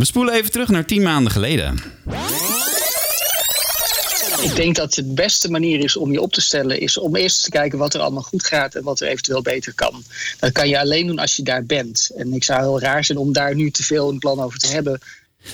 We spoelen even terug naar tien maanden geleden. Ik denk dat het beste manier is om je op te stellen, is om eerst te kijken wat er allemaal goed gaat en wat er eventueel beter kan. Dat kan je alleen doen als je daar bent. En ik zou heel raar zijn om daar nu te veel een plan over te hebben.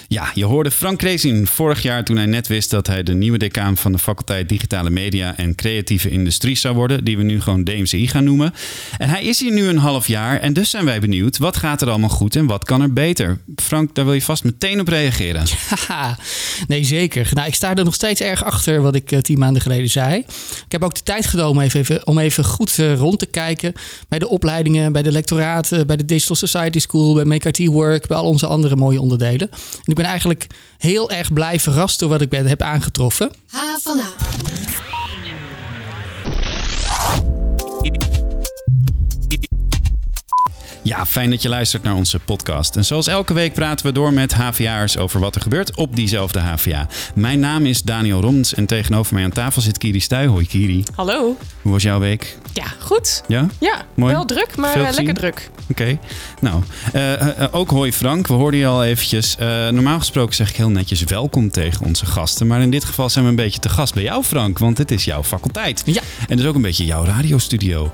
Ja, je hoorde Frank Krezin vorig jaar toen hij net wist dat hij de nieuwe decaan van de faculteit Digitale Media en Creatieve Industrie zou worden, die we nu gewoon DMCI gaan noemen. En hij is hier nu een half jaar en dus zijn wij benieuwd, wat gaat er allemaal goed en wat kan er beter? Frank, daar wil je vast meteen op reageren. Ja, nee zeker. Nou, ik sta er nog steeds erg achter wat ik uh, tien maanden geleden zei. Ik heb ook de tijd genomen even, om even goed uh, rond te kijken bij de opleidingen, bij de lectoraten, bij de Digital Society School, bij Make IT Work, bij al onze andere mooie onderdelen. Ik ben eigenlijk heel erg blij verrast door wat ik heb aangetroffen. Ha Ja, fijn dat je luistert naar onze podcast. En zoals elke week praten we door met HVA'ers over wat er gebeurt op diezelfde HVA. Mijn naam is Daniel Roms en tegenover mij aan tafel zit Kiri Stuy. Hoi Kiri. Hallo. Hoe was jouw week? Ja, goed. Ja? Ja, Mooi. wel druk, maar uh, lekker druk. Oké. Nou, uh, uh, ook hoi Frank. We hoorden je al eventjes. normaal gesproken zeg ik heel netjes welkom tegen onze gasten. Maar in dit geval zijn we een beetje te gast bij jou Frank, want het is jouw faculteit. Ja. En dus ook een beetje jouw radiostudio.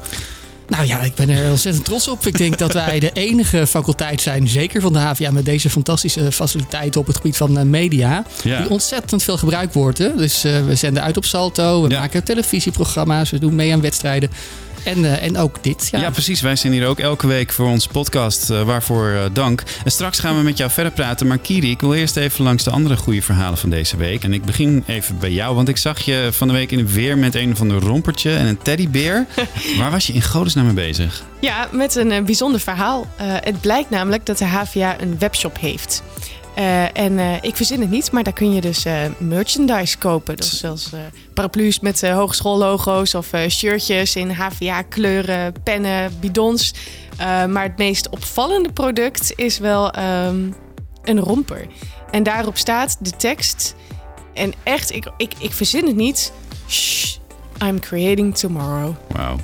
Nou ja, ik ben er ontzettend trots op. Ik denk dat wij de enige faculteit zijn, zeker van de HVA, met deze fantastische faciliteiten op het gebied van media. Die ontzettend veel gebruikt worden. Dus uh, we zenden uit op Salto, we maken televisieprogramma's, we doen mee aan wedstrijden. En, uh, en ook dit. Ja. ja. precies. Wij zijn hier ook elke week voor onze podcast. Uh, waarvoor uh, dank. En straks gaan we met jou verder praten. Maar Kiri, ik wil eerst even langs de andere goede verhalen van deze week. En ik begin even bij jou. Want ik zag je van de week in het weer met een van de rompertje en een teddybeer. Waar was je in godesnaam mee bezig? Ja, met een bijzonder verhaal. het blijkt namelijk dat de HVA een webshop heeft. Uh, en uh, ik verzin het niet, maar daar kun je dus uh, merchandise kopen. Dus zoals paraplu's met hogeschoollogo's of shirtjes in HVA-kleuren, pennen, bidons. maar het meest opvallende product is wel um, een romper. En daarop staat de tekst. En echt, ik, ik, ik verzin het niet. Shh, I'm creating tomorrow. Wauw.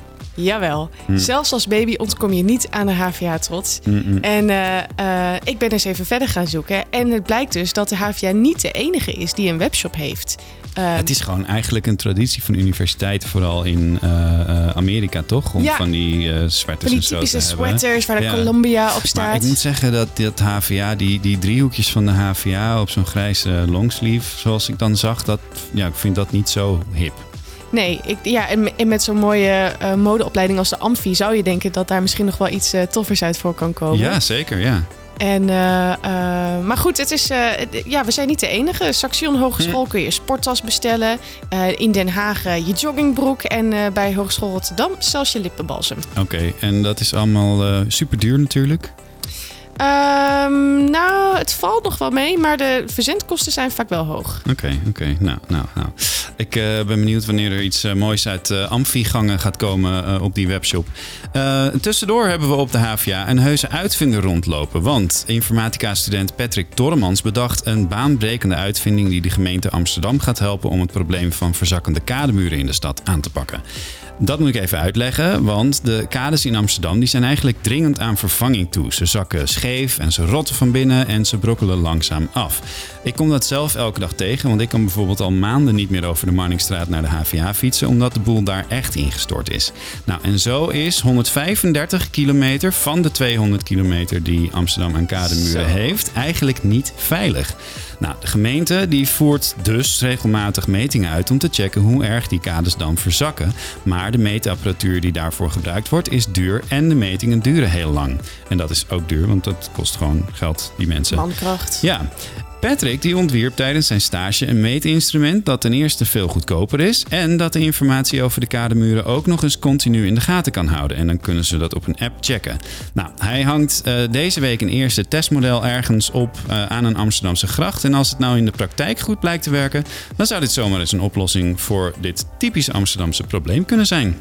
Jawel. Hm. Zelfs als baby ontkom je niet aan de HVA-trots. Hm, hm. En uh, uh, ik ben eens even verder gaan zoeken. En het blijkt dus dat de HVA niet de enige is die een webshop heeft. Uh, het is gewoon eigenlijk een traditie van universiteiten, vooral in uh, Amerika, toch? Om ja, van die sweaters van die typische sweaters waar de ja. Columbia op staat. Maar ik moet zeggen dat dat HVA, die, die driehoekjes van de HVA op zo'n grijze longsleeve, zoals ik dan zag, dat, ja, ik vind dat niet zo hip. Nee, ik, ja, en, met zo'n mooie uh, modeopleiding als de Amfi zou je denken dat daar misschien nog wel iets uh, toffers uit voor kan komen. Ja, zeker, ja. En, uh, maar goed, het is, ja, we zijn niet de enige. Saxion Hogeschool kun je sporttas bestellen. in Den Haag je joggingbroek. En bij Hogeschool Rotterdam zelfs je lippenbalsem. Oké, en dat is allemaal super duur natuurlijk? Um, nou, het valt nog wel mee, maar de verzendkosten zijn vaak wel hoog. Oké, oké. Nou, nou, nou. Ik uh, ben benieuwd wanneer er iets uh, moois uit uh, Amfi-gangen gaat komen op die webshop. tussendoor hebben we op de HVA een heuse uitvinder rondlopen. Want informatica-student Patrick Tormans bedacht een baanbrekende uitvinding... die de gemeente Amsterdam gaat helpen om het probleem van verzakkende kademuren in de stad aan te pakken. Dat moet ik even uitleggen, want de kades in Amsterdam die zijn eigenlijk dringend aan vervanging toe. Ze zakken scheef en ze rotten van binnen en ze brokkelen langzaam af. Ik kom dat zelf elke dag tegen, want ik kan bijvoorbeeld al maanden niet meer over de Marnixstraat naar de HVA fietsen, omdat de boel daar echt ingestort is. Nou, en zo is 135 kilometer van de 200 kilometer die Amsterdam aan kademuren heeft, eigenlijk niet veilig. Nou, de gemeente die voert dus regelmatig metingen uit om te checken hoe erg die kades dan verzakken. Maar de meetapparatuur die daarvoor gebruikt wordt is duur en de metingen duren heel lang. En dat is ook duur, want dat kost gewoon geld, die mensen. Mankracht. Ja. Patrick die ontwierp tijdens zijn stage een meetinstrument dat ten eerste veel goedkoper is en dat de informatie over de kademuren ook nog eens continu in de gaten kan houden. En dan kunnen ze dat op een app checken. Nou, hij hangt uh, deze week een eerste testmodel ergens op uh, aan een Amsterdamse gracht. En als het nou in de praktijk goed blijkt te werken, dan zou dit zomaar eens een oplossing voor dit typisch Amsterdamse probleem kunnen zijn.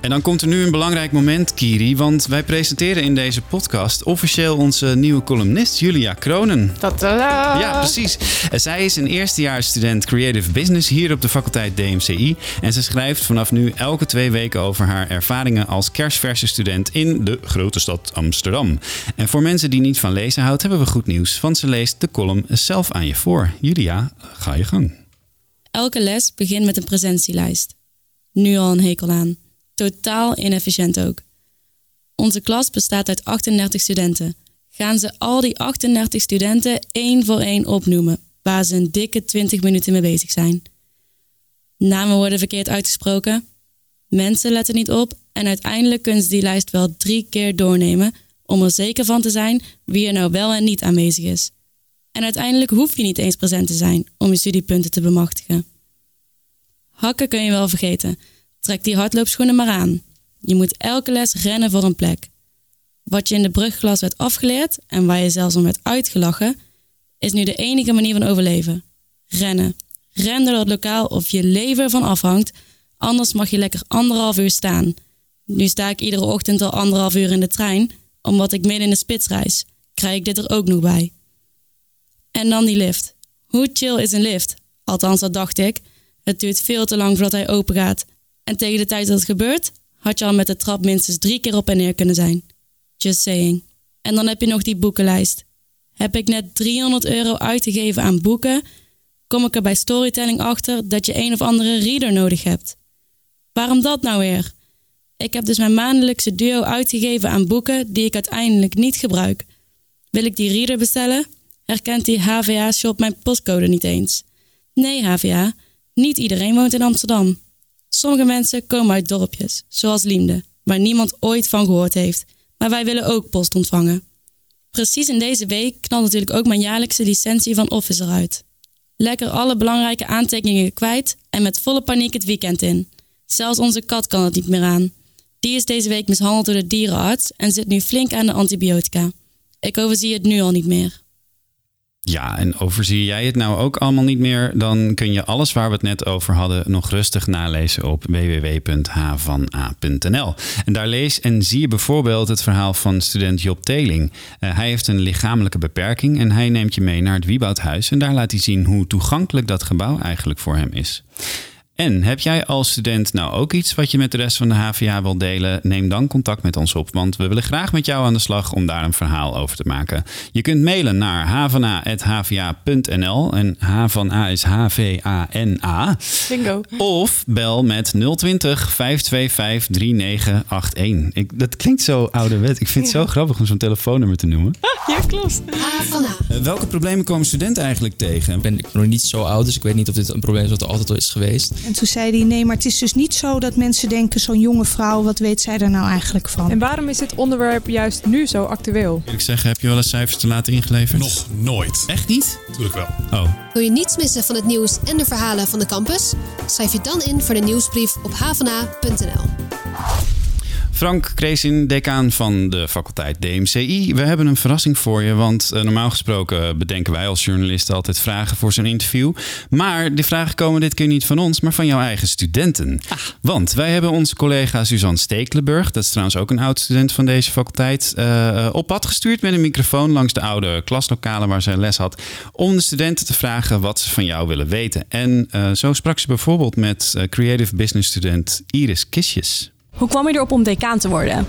En dan komt er nu een belangrijk moment, Kiri. Want wij presenteren in deze podcast officieel onze nieuwe columnist, Julia Kronen. Tadaa! Ja, precies. Zij is een eerstejaarsstudent Creative Business hier op de faculteit DMCI. En ze schrijft vanaf nu elke twee weken over haar ervaringen als kerstverse student in de grote stad Amsterdam. En voor mensen die niet van lezen houdt, hebben we goed nieuws. Want ze leest de column zelf aan je voor. Julia, ga je gang. Elke les begint met een presentielijst. Nu al een hekel aan. Totaal inefficiënt ook. Onze klas bestaat uit 38 studenten. Gaan ze al die 38 studenten één voor één opnoemen, waar ze een dikke 20 minuten mee bezig zijn. Namen worden verkeerd uitgesproken, mensen letten niet op en uiteindelijk kunnen ze die lijst wel drie keer doornemen om er zeker van te zijn wie er nou wel en niet aanwezig is. En uiteindelijk hoef je niet eens present te zijn om je studiepunten te bemachtigen. Hakken kun je wel vergeten. Trek die hardloopschoenen maar aan. Je moet elke les rennen voor een plek. Wat je in de brugklas werd afgeleerd en waar je zelfs om werd uitgelachen, is nu de enige manier van overleven. Rennen. Ren door het lokaal of je leven ervan afhangt, anders mag je lekker anderhalf uur staan. Nu sta ik iedere ochtend al anderhalf uur in de trein, omdat ik midden in de spits reis. Krijg ik dit er ook nog bij. En dan die lift. Hoe chill is een lift? Althans, dat dacht ik. Het duurt veel te lang voordat hij open gaat. En tegen de tijd dat het gebeurt, had je al met de trap minstens drie keer op en neer kunnen zijn. Just saying. En dan heb je nog die boekenlijst. Heb ik net 300 euro uitgegeven aan boeken, kom ik er bij storytelling achter dat je een of andere reader nodig hebt. Waarom dat nou weer? Ik heb dus mijn maandelijkse duo uitgegeven aan boeken die ik uiteindelijk niet gebruik. Wil ik die reader bestellen? Herkent die HVA-shop mijn postcode niet eens? Nee, HVA, niet iedereen woont in Amsterdam. Sommige mensen komen uit dorpjes, zoals Liemde, waar niemand ooit van gehoord heeft. Maar wij willen ook post ontvangen. Precies in deze week knalt natuurlijk ook mijn jaarlijkse licentie van Office eruit. Lekker alle belangrijke aantekeningen kwijt en met volle paniek het weekend in. Zelfs onze kat kan het niet meer aan. Die is deze week mishandeld door de dierenarts en zit nu flink aan de antibiotica. Ik overzie het nu al niet meer. Ja, en overzie jij het nou ook allemaal niet meer? Dan kun je alles waar we het net over hadden nog rustig nalezen op www.havana.nl. En daar lees en zie je bijvoorbeeld het verhaal van student Job Teling. Uh, hij heeft een lichamelijke beperking en hij neemt je mee naar het Wieboudhuis. En daar laat hij zien hoe toegankelijk dat gebouw eigenlijk voor hem is. En heb jij als student nou ook iets wat je met de rest van de HVA wil delen? Neem dan contact met ons op, want we willen graag met jou aan de slag om daar een verhaal over te maken. Je kunt mailen naar havana.hva.nl en H van A is H-V-A-N-A. Bingo. Of bel met 020 525 3981. Ik, dat klinkt zo ouderwet. Ik vind het zo grappig om zo'n telefoonnummer te noemen. Ja, klopt. Uh, welke problemen komen studenten eigenlijk tegen? Ik ben nog niet zo oud, dus ik weet niet of dit een probleem is wat er altijd al is geweest. En toen zei hij: Nee, maar het is dus niet zo dat mensen denken: zo'n jonge vrouw, wat weet zij er nou eigenlijk van? En waarom is dit onderwerp juist nu zo actueel? Wil ik zeggen, heb je wel eens cijfers te laten ingeleverd? Nog nooit. Echt niet? Tuurlijk wel. Oh. Wil je niets missen van het nieuws en de verhalen van de campus? Schrijf je dan in voor de nieuwsbrief op havana.nl. Frank Kreesin, decaan van de faculteit DMCI. We hebben een verrassing voor je, want uh, normaal gesproken bedenken wij als journalisten altijd vragen voor zo'n interview. Maar die vragen komen dit keer niet van ons, maar van jouw eigen studenten. Ah. Want wij hebben onze collega Suzanne Stekelenburg, dat is trouwens ook een oud student van deze faculteit, uh, op pad gestuurd met een microfoon langs de oude klaslokalen waar zij les had, om de studenten te vragen wat ze van jou willen weten. En uh, zo sprak ze bijvoorbeeld met creative business student Iris Kisjes. Hoe kwam je erop om decaan te worden?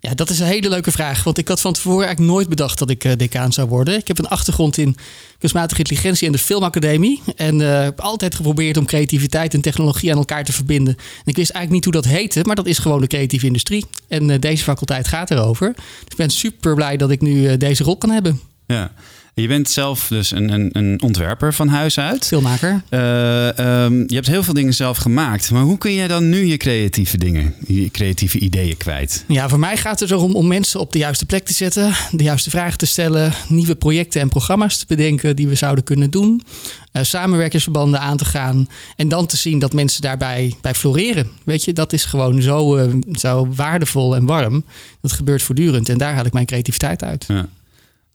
Ja, dat is een hele leuke vraag. Want ik had van tevoren eigenlijk nooit bedacht dat ik uh, decaan zou worden. Ik heb een achtergrond in kunstmatige intelligentie en de filmacademie. En uh, heb altijd geprobeerd om creativiteit en technologie aan elkaar te verbinden. En ik wist eigenlijk niet hoe dat heette, maar dat is gewoon de creatieve industrie. En uh, deze faculteit gaat erover. Dus ik ben super blij dat ik nu deze rol kan hebben. Ja. Je bent zelf dus een, een, een ontwerper van huis uit. Filmmaker. Uh, um, je hebt heel veel dingen zelf gemaakt. Maar hoe kun je dan nu je creatieve dingen, je creatieve ideeën kwijt? Ja, voor mij gaat het erom om mensen op de juiste plek te zetten. De juiste vragen te stellen. Nieuwe projecten en programma's te bedenken die we zouden kunnen doen. Uh, samenwerkingsverbanden aan te gaan. En dan te zien dat mensen daarbij bij floreren. Weet je, dat is gewoon zo, uh, zo waardevol en warm. Dat gebeurt voortdurend. En daar haal ik mijn creativiteit uit. Ja.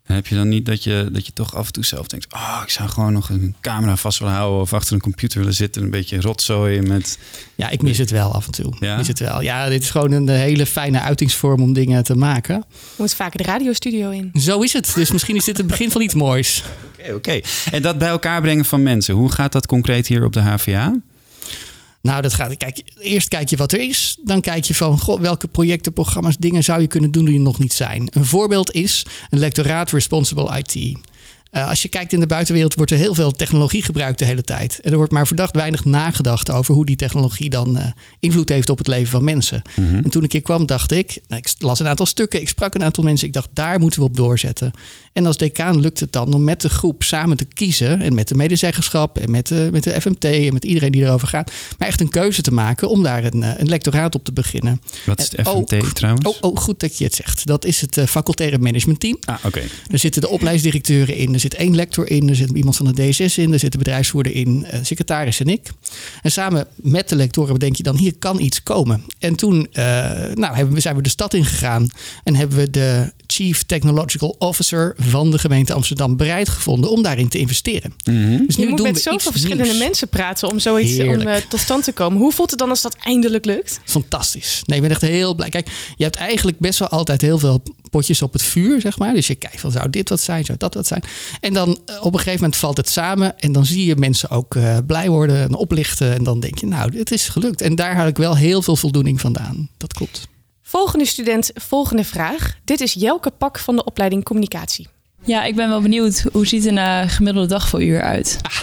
Heb je dan niet dat je, dat je toch af en toe zelf denkt... oh, ik zou gewoon nog een camera vast willen houden... of achter een computer willen zitten... een beetje rotzooien met... Ja, ik mis het wel af en toe. Ja? Mis het wel. Ja, dit is gewoon een hele fijne uitingsvorm om dingen te maken. Je moet vaker de radiostudio in. Zo is het. Dus misschien is dit het begin van iets moois. Oké, oké. En dat bij elkaar brengen van mensen. Hoe gaat dat concreet hier op de HVA? Nou, dat gaat. Kijk, eerst kijk je wat er is. Dan kijk je van goh, welke projecten, programma's, dingen zou je kunnen doen die er nog niet zijn. Een voorbeeld is een lectoraat Responsible IT. Uh, als je kijkt in de buitenwereld, wordt er heel veel technologie gebruikt de hele tijd. En er wordt maar verdacht weinig nagedacht over hoe die technologie dan uh, invloed heeft op het leven van mensen. Mm -hmm. En toen ik hier kwam, dacht ik, nou, ik las een aantal stukken, ik sprak een aantal mensen, ik dacht, daar moeten we op doorzetten. En als decaan lukt het dan om met de groep samen te kiezen, en met de medezeggenschap, en met de, met de FMT, en met iedereen die erover gaat, maar echt een keuze te maken om daar een, een lectoraat op te beginnen. Wat is de FMT trouwens? Oh, oh, goed dat je het zegt. Dat is het uh, facultaire managementteam. Ah, oké. Okay. Er zitten de opleidingsdirecteuren in, zit één lector in, er zit iemand van de DSS in, er zit de bedrijfsvoerder in, een secretaris en ik. En samen met de lectoren bedenk je dan, hier kan iets komen. En toen uh, nou, hebben we, zijn we de stad ingegaan en hebben we de Chief Technological Officer van de gemeente Amsterdam bereid gevonden om daarin te investeren. Mm -hmm. dus nu je moet met zoveel verschillende nieuws. mensen praten om zoiets om, uh, tot stand te komen. Hoe voelt het dan als dat eindelijk lukt? Fantastisch. Nee, ik ben echt heel blij. Kijk, je hebt eigenlijk best wel altijd heel veel potjes op het vuur, zeg maar. Dus je kijkt van, zou dit wat zijn, zou dat wat zijn? En dan uh, op een gegeven moment valt het samen en dan zie je mensen ook uh, blij worden en oplichten. En dan denk je, nou, het is gelukt. En daar had ik wel heel veel voldoening vandaan. Dat klopt. Volgende student, volgende vraag. Dit is Jelke Pak van de opleiding Communicatie. Ja, ik ben wel benieuwd. Hoe ziet een uh, gemiddelde dag voor u eruit? Ah,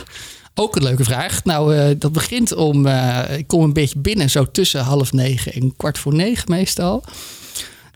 ook een leuke vraag. Nou, uh, dat begint om... Uh, ik kom een beetje binnen zo tussen half negen en kwart voor negen meestal.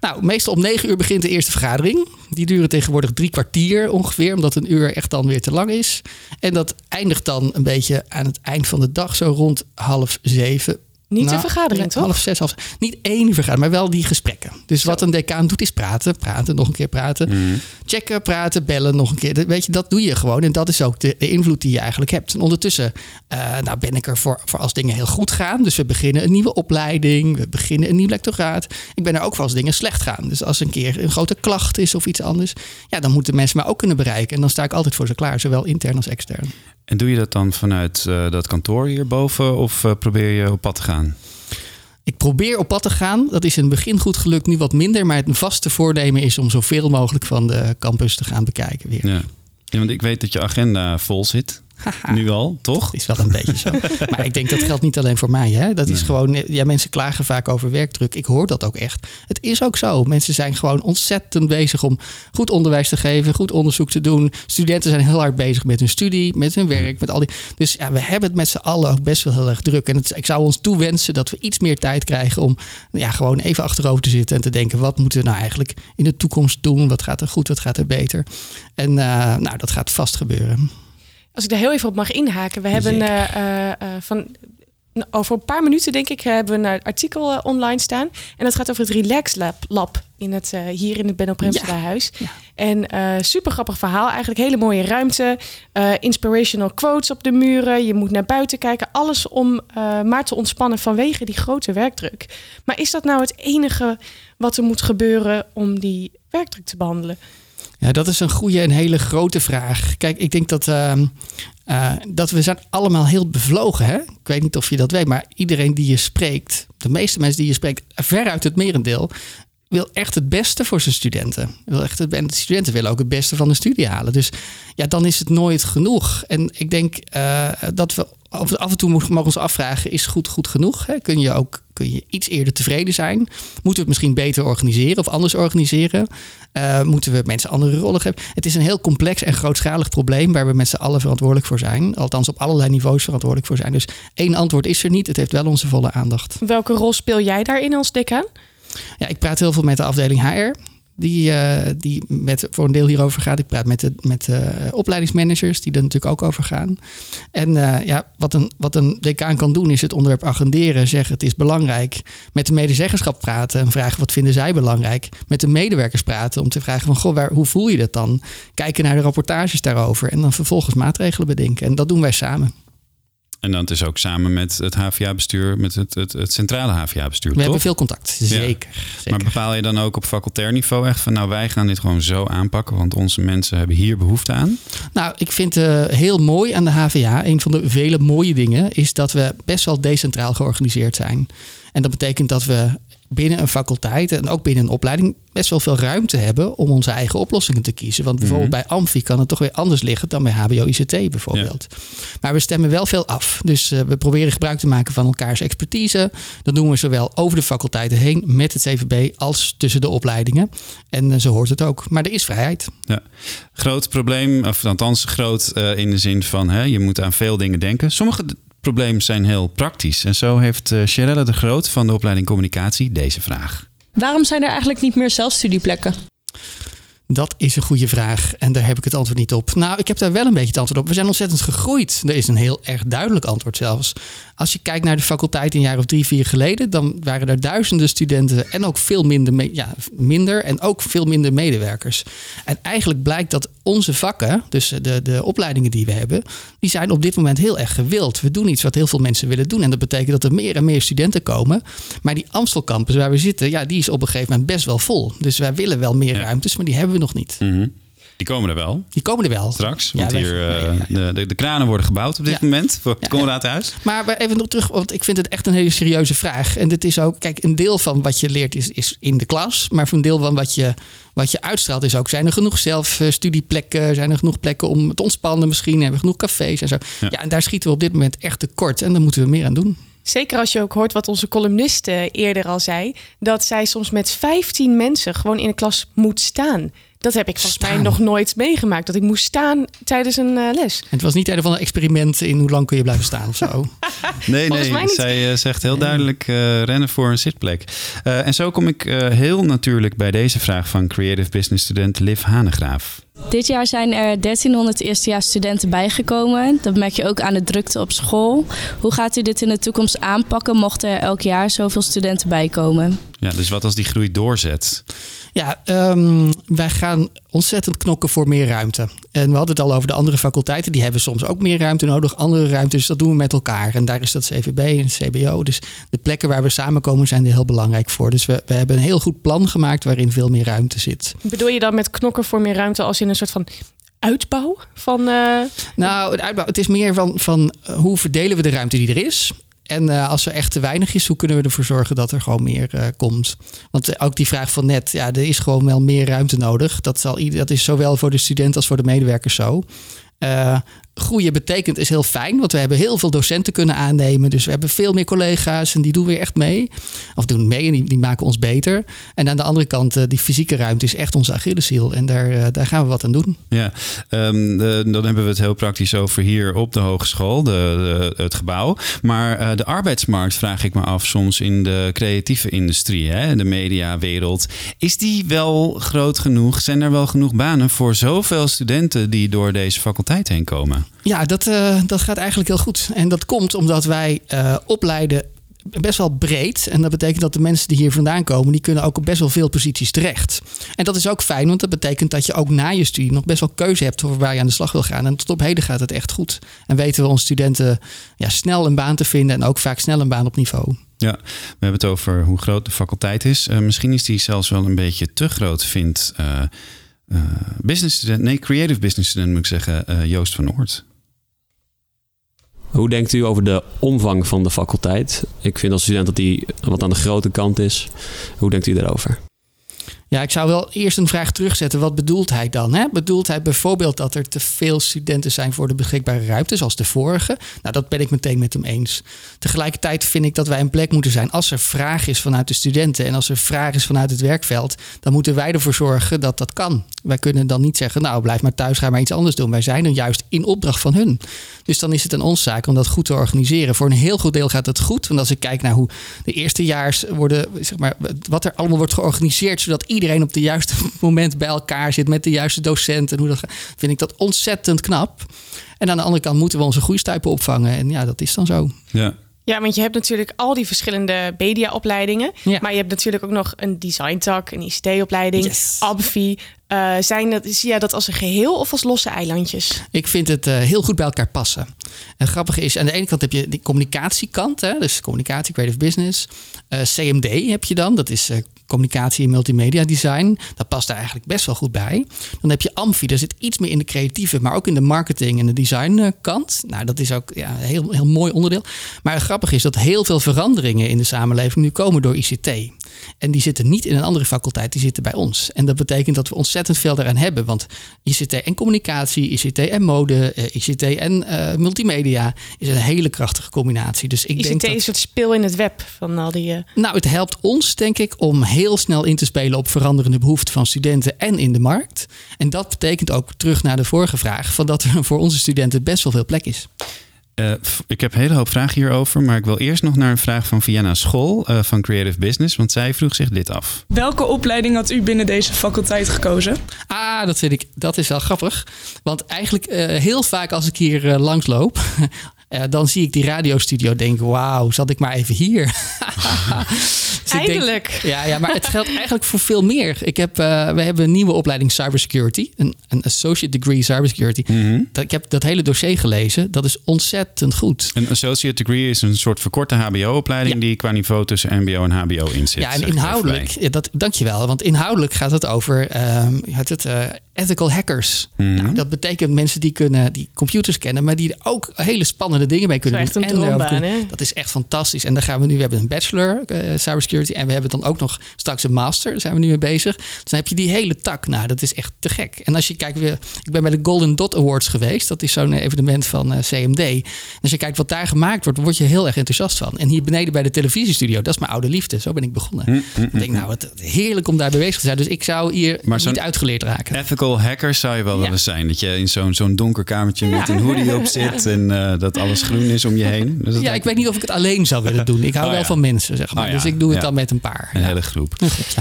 Nou, meestal om negen uur begint de eerste vergadering. Die duren tegenwoordig drie kwartier ongeveer, omdat een uur echt dan weer te lang is. En dat eindigt dan een beetje aan het eind van de dag, zo rond half zeven. Niet nou, de vergadering, toch? Half zes, half Niet één vergadering, maar wel die gesprekken. Dus Zo. wat een decaan doet is praten, praten, nog een keer praten. Mm. Checken, praten, bellen, nog een keer. Weet je, dat doe je gewoon. En dat is ook de, de invloed die je eigenlijk hebt. En ondertussen uh, nou ben ik er voor, voor als dingen heel goed gaan. Dus we beginnen een nieuwe opleiding. We beginnen een nieuw lectoraat. Ik ben er ook voor als dingen slecht gaan. Dus als een keer een grote klacht is of iets anders. Ja, dan moeten mensen mij ook kunnen bereiken. En dan sta ik altijd voor ze klaar, zowel intern als extern. En doe je dat dan vanuit uh, dat kantoor hierboven of uh, probeer je op pad te gaan? Ik probeer op pad te gaan. Dat is in het begin goed gelukt, nu wat minder. Maar het vaste voornemen is om zoveel mogelijk van de campus te gaan bekijken weer. Ja, ja want ik weet dat je agenda vol zit. Nu al, toch? Dat is wel een beetje zo. Maar ik denk dat geldt niet alleen voor mij. Hè? Dat is gewoon, ja, mensen klagen vaak over werkdruk. Ik hoor dat ook echt. Het is ook zo. Mensen zijn gewoon ontzettend bezig om goed onderwijs te geven, goed onderzoek te doen. Studenten zijn heel hard bezig met hun studie, met hun werk, met al die. Dus ja, we hebben het met z'n allen ook best wel heel erg druk. En het, ik zou ons toewensen dat we iets meer tijd krijgen om ja, gewoon even achterover te zitten en te denken: wat moeten we nou eigenlijk in de toekomst doen? Wat gaat er goed, wat gaat er beter? En uh, nou, dat gaat vast gebeuren. Als ik daar heel even op mag inhaken. We hebben uh, uh, van over een paar minuten, denk ik, hebben we een artikel online staan. En dat gaat over het Relax Lab, lab in het, uh, hier in het Benno Premsela huis. Ja. En uh, super grappig verhaal. Eigenlijk hele mooie ruimte. inspirational quotes op de muren. Je moet naar buiten kijken. Alles om maar te ontspannen vanwege die grote werkdruk. Maar is dat nou het enige wat er moet gebeuren om die werkdruk te behandelen? Ja, dat is een goede en hele grote vraag. Kijk, ik denk dat, uh, uh, dat we zijn allemaal heel bevlogen. Hè? Ik weet niet of je dat weet, maar iedereen die je spreekt, de meeste mensen die je spreekt, veruit het merendeel, wil echt het beste voor zijn studenten. Wil echt en de studenten willen ook het beste van de studie halen. Dus ja, dan is het nooit genoeg. En ik denk uh, dat we af en toe mogen ons afvragen: is goed goed genoeg? Hè? Kun je ook kun je iets eerder tevreden zijn? Moeten we het misschien beter organiseren of anders organiseren? Uh, moeten we mensen andere rollen geven? Het is een heel complex en grootschalig probleem waar we met z'n allen verantwoordelijk voor zijn. Althans, op allerlei niveaus verantwoordelijk voor zijn. Dus één antwoord is er niet. Het heeft wel onze volle aandacht. Welke rol speel jij daarin als decaan? Ja, ik praat heel veel met de afdeling HR die, uh, die met, voor een deel hierover gaat. Ik praat met de, met opleidingsmanagers, die er natuurlijk ook over gaan. En uh, ja, wat een, wat een decaan kan doen, is het onderwerp agenderen. Zeggen het is belangrijk. Met de medezeggenschap praten en vragen wat vinden zij belangrijk. Met de medewerkers praten om te vragen van goh, waar, hoe voel je dat dan? Kijken naar de rapportages daarover en dan vervolgens maatregelen bedenken. En dat doen wij samen. En dat is ook samen met het HVA-bestuur, met het, het, het centrale HVA-bestuur. We toch? hebben veel contact, Ja. zeker. Maar bepaal je dan ook op facultair niveau echt van, nou wij gaan dit gewoon zo aanpakken, want onze mensen hebben hier behoefte aan? Nou, ik vind eh, heel mooi aan de HVA, een van de vele mooie dingen, is dat we best wel decentraal georganiseerd zijn. En dat betekent dat we binnen een faculteit en ook binnen een opleiding best wel veel ruimte hebben om onze eigen oplossingen te kiezen. Want bijvoorbeeld bij Amfi kan het toch weer anders liggen dan bij HBO ICT bijvoorbeeld. Maar we stemmen wel veel af. Dus eh, we proberen gebruik te maken van elkaars expertise. Dat doen we zowel over de faculteiten heen met het CVB als tussen de opleidingen. En eh, zo hoort het ook. Maar er is vrijheid. Ja. Groot probleem, of althans groot eh, in de zin van hè, je moet aan veel dingen denken. Sommige problemen zijn heel praktisch. En zo heeft Sherelle de Groot van de opleiding Communicatie deze vraag. Waarom zijn er eigenlijk niet meer zelfstudieplekken? Dat is een goede vraag en daar heb ik het antwoord niet op. Nou, ik heb daar wel een beetje het antwoord op. We zijn ontzettend gegroeid. Er is een heel erg duidelijk antwoord zelfs. Als je kijkt naar de faculteit een jaar of drie, vier geleden, dan waren er duizenden studenten en ook veel minder, ja, minder en ook veel minder medewerkers. En eigenlijk blijkt dat onze vakken, dus de, de opleidingen die we hebben, die zijn op dit moment heel erg gewild. We doen iets wat heel veel mensen willen doen. En dat betekent dat er meer en meer studenten komen. Maar die Amstel campus waar we zitten, ja, die is op een gegeven moment best wel vol. Dus wij willen wel meer ruimtes, maar die hebben we nog niet. Mhm. Die komen er wel. Die komen er wel. Straks. Ja, Want hier, eh, De, de, de kranen worden gebouwd op dit moment voor het Conradhuis. Maar we- even nog terug, want ik vind het echt een hele serieuze vraag. En dit is ook, kijk, een deel van wat je leert is, is in de klas. Maar een deel van wat je, wat je uitstraalt is ook, zijn er genoeg zelfstudieplekken? Zijn er genoeg plekken om te ontspannen misschien? Hebben we genoeg cafés en zo? Ja. en daar schieten we op dit moment echt tekort. En daar moeten we meer aan doen. Zeker als je ook hoort wat onze columnist eh, eerder al zei. Dat zij soms met 15 mensen gewoon in de klas moet staan. Dat heb ik volgens mij nog nooit meegemaakt. Dat ik moest staan tijdens een eh, les. En het was niet een van een experiment in hoe lang kun je blijven staan of zo. Nee, Volgens nee. Zij eh, zegt heel duidelijk eh, rennen voor een zitplek. Eh, en zo kom ik eh, heel natuurlijk bij deze vraag van Creative Business student Liv Hanegraaf. Dit jaar zijn er 1300 eerstejaarsstudenten bijgekomen. Dat merk je ook aan de drukte op school. Hoe gaat u dit in de toekomst aanpakken mochten er elk jaar zoveel studenten bijkomen? Ja, dus wat als die groei doorzet? Ja, ehm, wij gaan ontzettend knokken voor meer ruimte. En we hadden het al over de andere faculteiten. Die hebben soms ook meer ruimte nodig, andere ruimte. Dus dat doen we met elkaar. En daar is dat CVB en het CBO. Dus de plekken waar we samenkomen zijn er heel belangrijk voor. Dus we, we hebben een heel goed plan gemaakt waarin veel meer ruimte zit. Bedoel je dan met knokken voor meer ruimte als in een soort van uitbouw van... eh, Nou, het, uitbouw, het is meer van, van eh, hoe verdelen we de ruimte die er is. En eh, als er echt te weinig is, hoe kunnen we ervoor zorgen dat er gewoon meer eh, komt? Want eh, ook die vraag van net, ja, er is gewoon wel meer ruimte nodig. Dat, zal, dat is zowel voor de student als voor de medewerkers zo. Groeien betekent is heel fijn, want we hebben heel veel docenten kunnen aannemen. Dus we hebben veel meer collega's en die doen weer echt mee. Of doen mee en die, die maken ons beter. En aan de andere kant, eh, die fysieke ruimte is echt onze Achilleshiel. En daar, eh, daar gaan we wat aan doen. Ja, ehm, dan hebben we het heel praktisch over hier op de hogeschool, de- het gebouw. Maar eh, de arbeidsmarkt vraag ik me af soms in de creatieve industrie, hè, de mediawereld. Is die wel groot genoeg? Zijn er wel genoeg banen voor zoveel studenten die door deze faculteit heen komen? Ja, dat, eh, dat gaat eigenlijk heel goed. En dat komt omdat wij eh, opleiden best wel breed. En dat betekent dat de mensen die hier vandaan komen, die kunnen ook op best wel veel posities terecht. En dat is ook fijn, want dat betekent dat je ook na je studie nog best wel keuze hebt over waar je aan de slag wil gaan. En tot op heden gaat het echt goed. En weten we onze studenten ja, snel een baan te vinden en ook vaak snel een baan op niveau. Ja, we hebben het over hoe groot de faculteit is. Eh, misschien is die zelfs wel een beetje te groot, vindt business student, nee, creative business student moet ik zeggen, eh, Joost van Oort. Hoe denkt u over de omvang van de faculteit? Ik vind als student dat die wat aan de grote kant is. Hoe denkt u daarover? Ja, ik zou wel eerst een vraag terugzetten. Wat bedoelt hij dan? Hè? Bedoelt hij bijvoorbeeld dat er te veel studenten zijn voor de beschikbare ruimte, zoals de vorige? Nou, dat ben ik meteen met hem eens. Tegelijkertijd vind ik dat wij een plek moeten zijn als er vraag is vanuit de studenten en als er vraag is vanuit het werkveld, dan moeten wij ervoor zorgen dat dat kan. Wij kunnen dan niet zeggen, nou blijf maar thuis, ga maar iets anders doen. Wij zijn er juist in opdracht van hun. Dus dan is het aan ons zaak om dat goed te organiseren. Voor een heel goed deel gaat het goed. Want als ik kijk naar hoe de eerstejaars worden, zeg maar, wat er allemaal wordt georganiseerd, zodat iedereen op het juiste moment bij elkaar zit met de juiste docenten. Hoe dat, gaat, vind ik dat ontzettend knap. En aan de andere kant moeten we onze groeistuipen opvangen. En ja, dat is dan zo. Ja. Ja, want je hebt natuurlijk al die verschillende mediaopleidingen. Ja. Maar je hebt natuurlijk ook nog een designtak, een ICT-opleiding, Yes. ABFI. Eh, zijn dat, zie jij dat als een geheel of als losse eilandjes? Ik vind het eh, heel goed bij elkaar passen. En grappig is, aan de ene kant heb je de communicatiekant, hè, dus communicatie, creative business. Eh, CMD heb je dan, dat is eh, communicatie en multimedia design. Dat past daar eigenlijk best wel goed bij. Dan heb je Amfi, daar zit iets meer in de creatieve, maar ook in de marketing en de design eh, kant. Nou, dat is ook ja, een heel, heel mooi onderdeel. Maar grappig is dat heel veel veranderingen in de samenleving nu komen door ICT. En die zitten niet in een andere faculteit, die zitten bij ons. En dat betekent dat we ontzettend veel daaraan hebben. Want ICT en communicatie, ICT en mode, eh, ICT en eh, multimedia is een hele krachtige combinatie. Dus ik ICT denk is dat, een soort speel in het web van al die... eh, nou, het helpt ons, denk ik, om heel snel in te spelen op veranderende behoeften van studenten en in de markt. En dat betekent ook terug naar de vorige vraag: van dat er voor onze studenten best wel veel plek is. Eh, ik heb een hele hoop vragen hierover, maar ik wil eerst nog naar een vraag van Vienna School eh, van Creative Business, want zij vroeg zich dit af. Welke opleiding had u binnen deze faculteit gekozen? Ah, dat vind ik, dat is wel grappig. Want eigenlijk eh, heel vaak als ik hier eh, langsloop, eh, dan zie ik die radiostudio. Denk, wauw, zat ik maar even hier. Dus denk- Eindelijk. ja, ja, maar het geldt eigenlijk voor veel meer. Ik heb, eh, we hebben een nieuwe opleiding cybersecurity, een, een associate degree cybersecurity. Dat, ik heb dat hele dossier gelezen. Dat is ontzettend goed. Een associate degree is een soort verkorte HBO-opleiding die qua niveau tussen MBO en HBO in zit. Ja, en inhoudelijk, dat, dankjewel. Want inhoudelijk gaat het over ehm, het, eh, ethical hackers. Mhm. Nou, dat betekent mensen die kunnen die computers kennen, maar die er ook hele spannende dingen mee kunnen Dat is doen. echt een droombaan, hè? Dat is echt fantastisch. En dan gaan we nu, we hebben een bachelor eh, cybersecurity en we hebben dan ook nog straks een master. Daar zijn we nu mee bezig. Dus dan heb je die hele tak. Nou, dat is echt te gek. En als je kijkt weer, ik ben bij de Golden Dot Awards geweest. Dat is zo'n evenement van eh, CMD. En als je kijkt wat daar gemaakt wordt, word je heel erg enthousiast van. En hier beneden bij de televisiestudio, dat is mijn oude liefde. Zo ben ik begonnen. Mm, mm, Ik denk, nou, wat heerlijk om daar bezig te zijn. Dus ik zou hier Maar niet uitgeleerd raken. Ethical hacker zou je wel willen zijn. Dat je in zo'n zo'n donker kamertje met een hoodie op zit en eh, dat alles groen is om je heen. Dus Ja, ik weet niet of ik het alleen zou willen doen. Ik hou Oh, wel van mensen, zeg maar. Oh. Dus ik doe het dan met een paar. Een hele groep.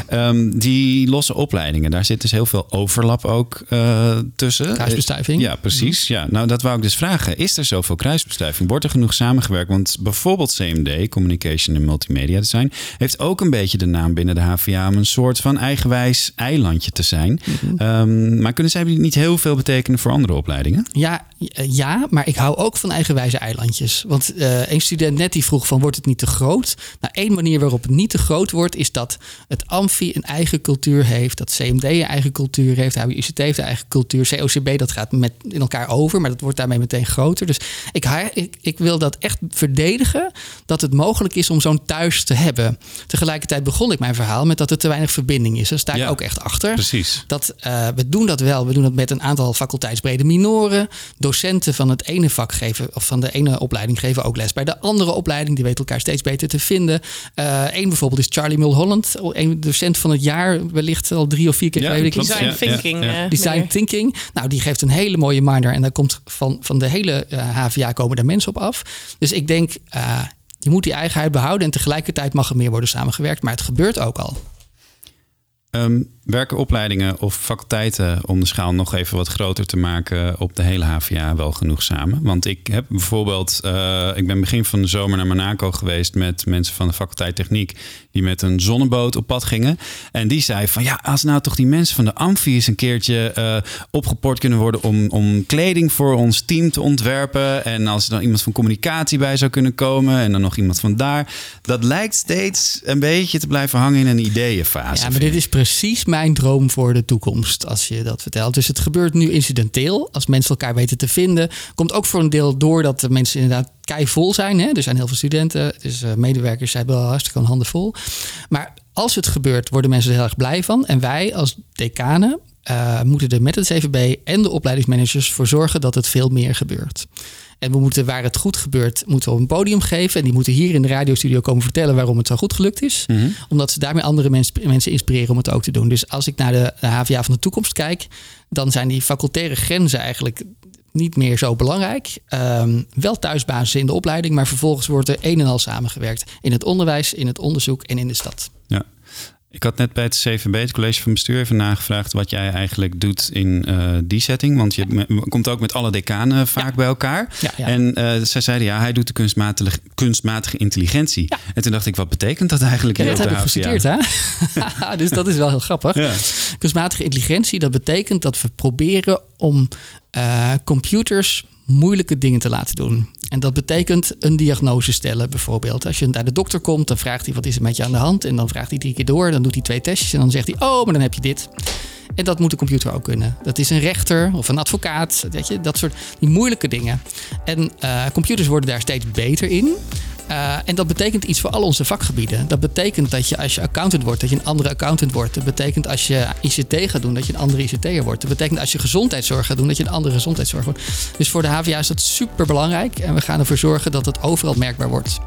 Ehm, die losse opleidingen, daar zit dus heel veel overlap ook eh, tussen. Kruisbestuiving. Ja, precies. Ja. Nou, dat wou ik dus vragen. Is er zoveel kruisbestuiving? Wordt er genoeg samengewerkt? Want bijvoorbeeld CMD, Communication en Multimedia Design, heeft ook een beetje de naam binnen de HVA om een soort van eigenwijs eilandje te zijn. Ehm, maar kunnen zij niet heel veel betekenen voor andere opleidingen? Ja, ja, maar ik hou ook van eigenwijze eilandjes. Want eh een student net die vroeg van, wordt het niet te groot? Nou, één manier waarop het niet te groot wordt... is dat het Amfi een eigen cultuur heeft. Dat CMD een eigen cultuur heeft. HUICT heeft een eigen cultuur. COCB, dat gaat met in elkaar over. Maar dat wordt daarmee meteen groter. Dus ik, ik, ik wil dat echt verdedigen... dat het mogelijk is om zo'n thuis te hebben. Tegelijkertijd begon ik mijn verhaal met dat er te weinig verbinding is. Daar sta ik Ja, ook echt achter. Precies. Dat, eh, we doen dat wel. We doen dat met een aantal faculteitsbrede minoren. Docenten van het ene vak geven, of van de ene opleiding geven ook les bij de andere opleiding. Die weten elkaar steeds beter te vinden. Eén bijvoorbeeld is Charlie Mulholland, een docent van het jaar, wellicht al drie of vier keer Ja, geleden. klopt. Design Ja, thinking. ja, ja. eh, Design. Thinking. Nou, die geeft een hele mooie minor. En daar komt van, van de hele eh, HVA komen daar mensen op af. Dus ik denk, eh, je moet die eigenheid behouden. En tegelijkertijd mag er meer worden samengewerkt. Maar het gebeurt ook al. Ehm, werken opleidingen of faculteiten om de schaal nog even wat groter te maken op de hele HVA wel genoeg samen? Want ik heb bijvoorbeeld, eh, ik ben begin van de zomer naar Monaco geweest met mensen van de faculteit techniek die met een zonneboot op pad gingen. En die zei van ja, als nou toch die mensen van de Amfi eens een keertje eh, opgeport kunnen worden om, om kleding voor ons team te ontwerpen. En als er dan iemand van communicatie bij zou kunnen komen en dan nog iemand van daar. Dat lijkt steeds een beetje te blijven hangen in een ideeënfase. Ja, maar dit is precies mijn droom voor de toekomst, als je dat vertelt. Dus het gebeurt nu incidenteel, als mensen elkaar weten te vinden. Komt ook voor een deel door dat de mensen inderdaad kei vol zijn. Hè? Er zijn heel veel studenten, dus eh, medewerkers zijn wel hartstikke een handen vol. Maar als het gebeurt, worden mensen er heel erg blij van. En wij als decanen eh, moeten er met het CVB en de opleidingsmanagers voor zorgen dat het veel meer gebeurt. En we moeten, waar het goed gebeurt, moeten we een podium geven. En die moeten hier in de radiostudio komen vertellen waarom het zo goed gelukt is. Omdat ze daarmee andere mensen, mensen inspireren om het ook te doen. Dus als ik naar de, de HVA van de toekomst kijk, dan zijn die facultaire grenzen eigenlijk niet meer zo belangrijk. Ehm, wel thuisbasis in de opleiding, maar vervolgens wordt er een en al samengewerkt. In het onderwijs, in het onderzoek en in de stad. Ik had net bij het CVB, het college van bestuur, even nagevraagd wat jij eigenlijk doet in uh, die setting. Want je komt ook met alle decanen vaak ja. bij elkaar. Ja. En uh, zij zeiden ja, hij doet de kunstmatige, kunstmatige intelligentie. En toen dacht ik, wat betekent dat eigenlijk? Ja, dat heb ik gestudeerd, hè? dus dat is wel heel grappig. Kunstmatige intelligentie, dat betekent dat we proberen om uh, computers moeilijke dingen te laten doen. En dat betekent een diagnose stellen bijvoorbeeld. Als je naar de dokter komt, dan vraagt hij wat is er met je aan de hand. En dan vraagt hij drie keer door, dan doet hij twee testjes en dan zegt hij, oh, maar dan heb je dit. En dat moet de computer ook kunnen. Dat is een rechter of een advocaat, weet je, dat soort die moeilijke dingen. En uh, computers worden daar steeds beter in. Uh, en dat betekent iets voor al onze vakgebieden. Dat betekent dat je als je accountant wordt, dat je een andere accountant wordt. Dat betekent als je ICT gaat doen, dat je een andere ICT'er wordt. Dat betekent als je gezondheidszorg gaat doen, dat je een andere gezondheidszorg wordt. Dus voor de HVA is dat super belangrijk. En we gaan ervoor zorgen dat het overal merkbaar wordt.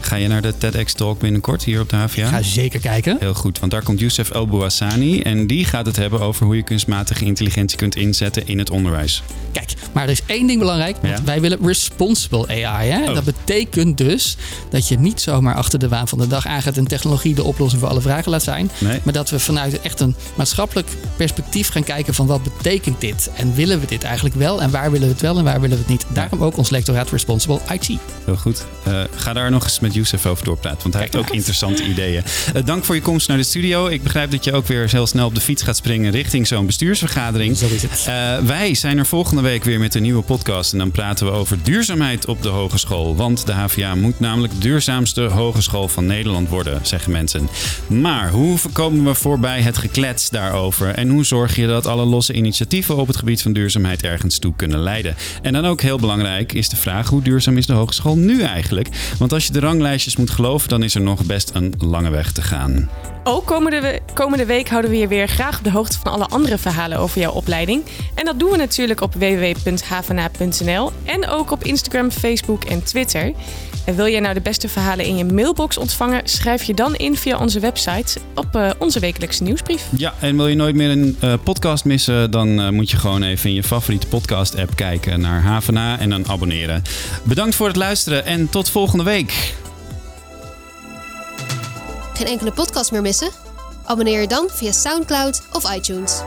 Ga je naar de TEDx Talk binnenkort hier op de HVA? Ik ga zeker kijken. Heel goed, want daar komt Youssef El Bouassani en die gaat het hebben over hoe je kunstmatige intelligentie kunt inzetten in het onderwijs. Kijk, maar er is één ding belangrijk. Want ja? Wij willen responsible AI. Hè? Oh. Dat betekent dus dat je niet zomaar achter de waan van de dag aangaat en technologie de oplossing voor alle vragen laat zijn. Nee. Maar dat we vanuit echt een maatschappelijk perspectief gaan kijken van wat betekent dit? En willen we dit eigenlijk wel? En waar willen we het wel en waar willen we het niet? Daarom ook ons lectoraat Responsible IT. Heel goed. Uh, ga daar nog eens met Youssef over doorpraten, want hij heeft ook interessante ideeën. Uh, dank voor je komst naar de studio. Ik begrijp dat je ook weer heel snel op de fiets gaat springen richting zo'n bestuursvergadering. Zo is het. Uh, wij zijn er volgende week weer met een nieuwe podcast en dan praten we over duurzaamheid op de hogeschool. Want de HVA moet namelijk de duurzaamste hogeschool van Nederland worden, zeggen mensen. Maar hoe komen we voorbij het geklets daarover? En hoe zorg je dat alle losse initiatieven op het gebied van duurzaamheid ergens toe kunnen leiden? En dan ook heel belangrijk is de vraag: hoe duurzaam is de hogeschool nu eigenlijk? Want als je de ranglijstjes moet geloven, dan is er nog best een lange weg te gaan. Ook komende, we komende week houden we je weer graag op de hoogte van alle andere verhalen over jouw opleiding. En dat doen we natuurlijk op www.havana.nl en ook op Instagram, Facebook en Twitter. En wil jij nou de beste verhalen in je mailbox ontvangen? Schrijf je dan in via onze website op uh, onze wekelijkse nieuwsbrief. Ja, en wil je nooit meer een uh, podcast missen? Dan uh, moet je gewoon even in je favoriete podcast-app kijken naar Havana en dan abonneren. Bedankt voor het luisteren en tot volgende week. Geen enkele podcast meer missen? Abonneer je dan via SoundCloud of iTunes.